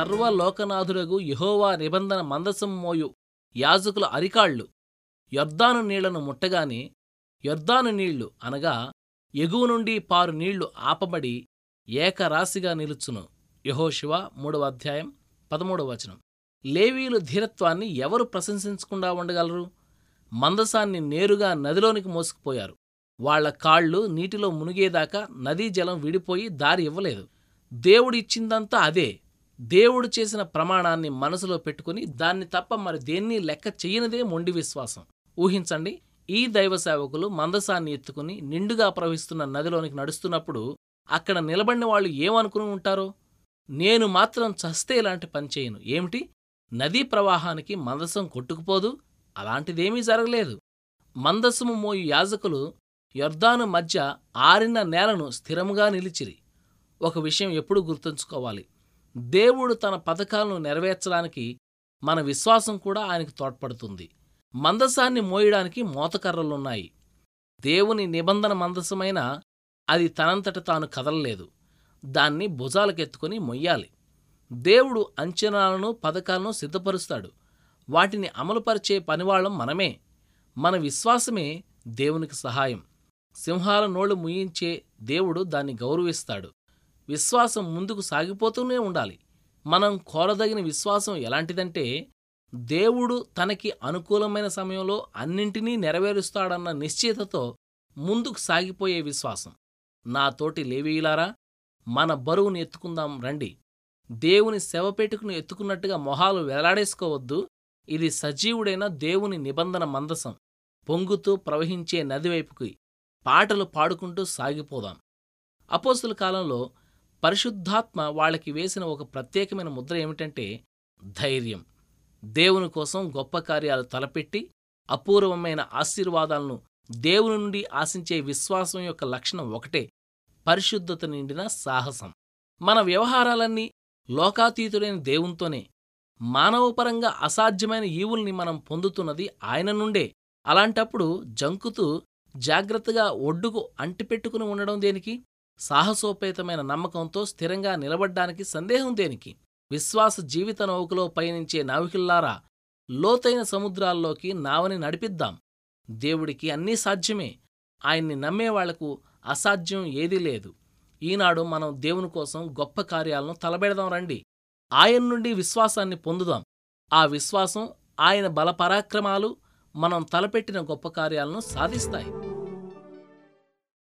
సర్వలోకనాథుడగు యహోవా నిబంధన మందసం మోయు యాజకుల అరికాళ్ళు. యొర్దాను నీళ్ళను ముట్టగానే యొర్దాను నీళ్ళు అనగా ఎగువ నుండి పారు నీళ్ళు ఆపబడి ఏకరాశిగా నిలుచును. యహోశివ మూడవ అధ్యాయం పదమూడవ వచనం. లేవీయులు ధీరత్వాన్ని ఎవరు ప్రశంసించకుండా ఉండగలరు? మందసాన్ని నేరుగా నదిలోనికి మోసుకుపోయారు. వాళ్ళ కాళ్ళు నీటిలో మునిగేదాకా నదీ జలం విడిపోయి దారి ఇవ్వలేదు. దేవుడిచ్చిందంతా అదే. దేవుడు చేసిన ప్రమాణాన్ని మనసులో పెట్టుకుని దాన్ని తప్ప మరి దేన్ని లెక్క చెయ్యనిదే మొండి విశ్వాసం. ఊహించండి ఈ దైవ సేవకులు మందసాన్ని ఎత్తుకుని నిండుగా ప్రవహిస్తున్న నదిలోనికి నడుస్తున్నప్పుడు అక్కడ నిలబడిన వాళ్ళు ఏమనుకుని ఉంటారో? నేను మాత్రం చస్తే ఇలాంటి పని చేయను. ఏమిటి? నదీ ప్రవాహానికి మందసం కొట్టుకుపోదు? అలాంటిదేమీ జరగలేదు. మందసము మోయు యాజకులు యొర్దాను మధ్య ఆరిన నేలను స్థిరముగా నిలిచిరి. ఒక విషయం ఎప్పుడూ గుర్తుంచుకోవాలి. దేవుడు తన పథకాలను నెరవేర్చడానికి మన విశ్వాసం కూడా ఆయనకు తోడ్పడుతుంది. మందసాన్ని మోయడానికి మోతకర్రలున్నాయి. దేవుని నిబంధన మందసమైన అది తనంతట తాను కదలలేదు. దాన్ని భుజాలకెత్తుకుని మొయ్యాలి. దేవుడు అంచనాలను పథకాలను సిద్ధపరుస్తాడు. వాటిని అమలుపరిచే పనివాళ్ళం మనమే. మన విశ్వాసమే దేవునికి సహాయం. సింహాల నోళ్ళు ముయించే దేవుడు దాన్ని గౌరవిస్తాడు. విశ్వాసం ముందుకు సాగిపోతూనే ఉండాలి. మనం కోరదగిన విశ్వాసం ఎలాంటిదంటే దేవుడు తనకి అనుకూలమైన సమయంలో అన్నింటినీ నెరవేరుస్తాడన్న నిశ్చయతతో ముందుకు సాగిపోయే విశ్వాసం. నాతోటి లేవీయులారా మన బరువును ఎత్తుకుందాం రండి. దేవుని శవపేటుకును ఎత్తుకున్నట్టుగా మొహాలు వెలాడేసుకోవద్దు ఇది సజీవుడైన దేవుని నిబంధన మందసం. పొంగుతూ ప్రవహించే నదివైపుకి పాటలు పాడుకుంటూ సాగిపోదాం. అపోసుల కాలంలో పరిశుద్ధాత్మ వాళ్ళకి వేసిన ఒక ప్రత్యేకమైన ముద్ర ఏమిటంటే ధైర్యం. దేవుని కోసం గొప్ప కార్యాలు తలపెట్టి అపూర్వమైన ఆశీర్వాదాలను దేవుని నుండి ఆశించే విశ్వాసం యొక్క లక్షణం ఒకటే పరిశుద్ధత నిండిన సాహసం. మన వ్యవహారాలన్నీ లోకాతీతుడైన దేవునితోనే మానవపరంగా అసాధ్యమైన ఈవుల్ని మనం పొందుతున్నది ఆయన నుండే. అలాంటప్పుడు జంకుతూ జాగ్రత్తగా ఒడ్డుకు అంటిపెట్టుకుని ఉండడం దేనికి? సాహసోపేతమైన నమ్మకంతో స్థిరంగా నిలబడ్డానికి సందేహం దేనికి? విశ్వాస జీవిత నౌకలో పయనించే నావికుల్లారా లోతైన సముద్రాల్లోకి నావని నడిపిద్దాం. దేవుడికి అన్నీ సాధ్యమే. ఆయన్ని నమ్మేవాళ్ళకు అసాధ్యం ఏదీ లేదు. ఈనాడు మనం దేవుని కోసం గొప్ప కార్యాలను తలబెడదాం రండి. ఆయన నుండి విశ్వాసాన్ని పొందుదాం. ఆ విశ్వాసం ఆయన బలపరాక్రమాలు మనం తలపెట్టిన గొప్ప కార్యాలను సాధిస్తాయి.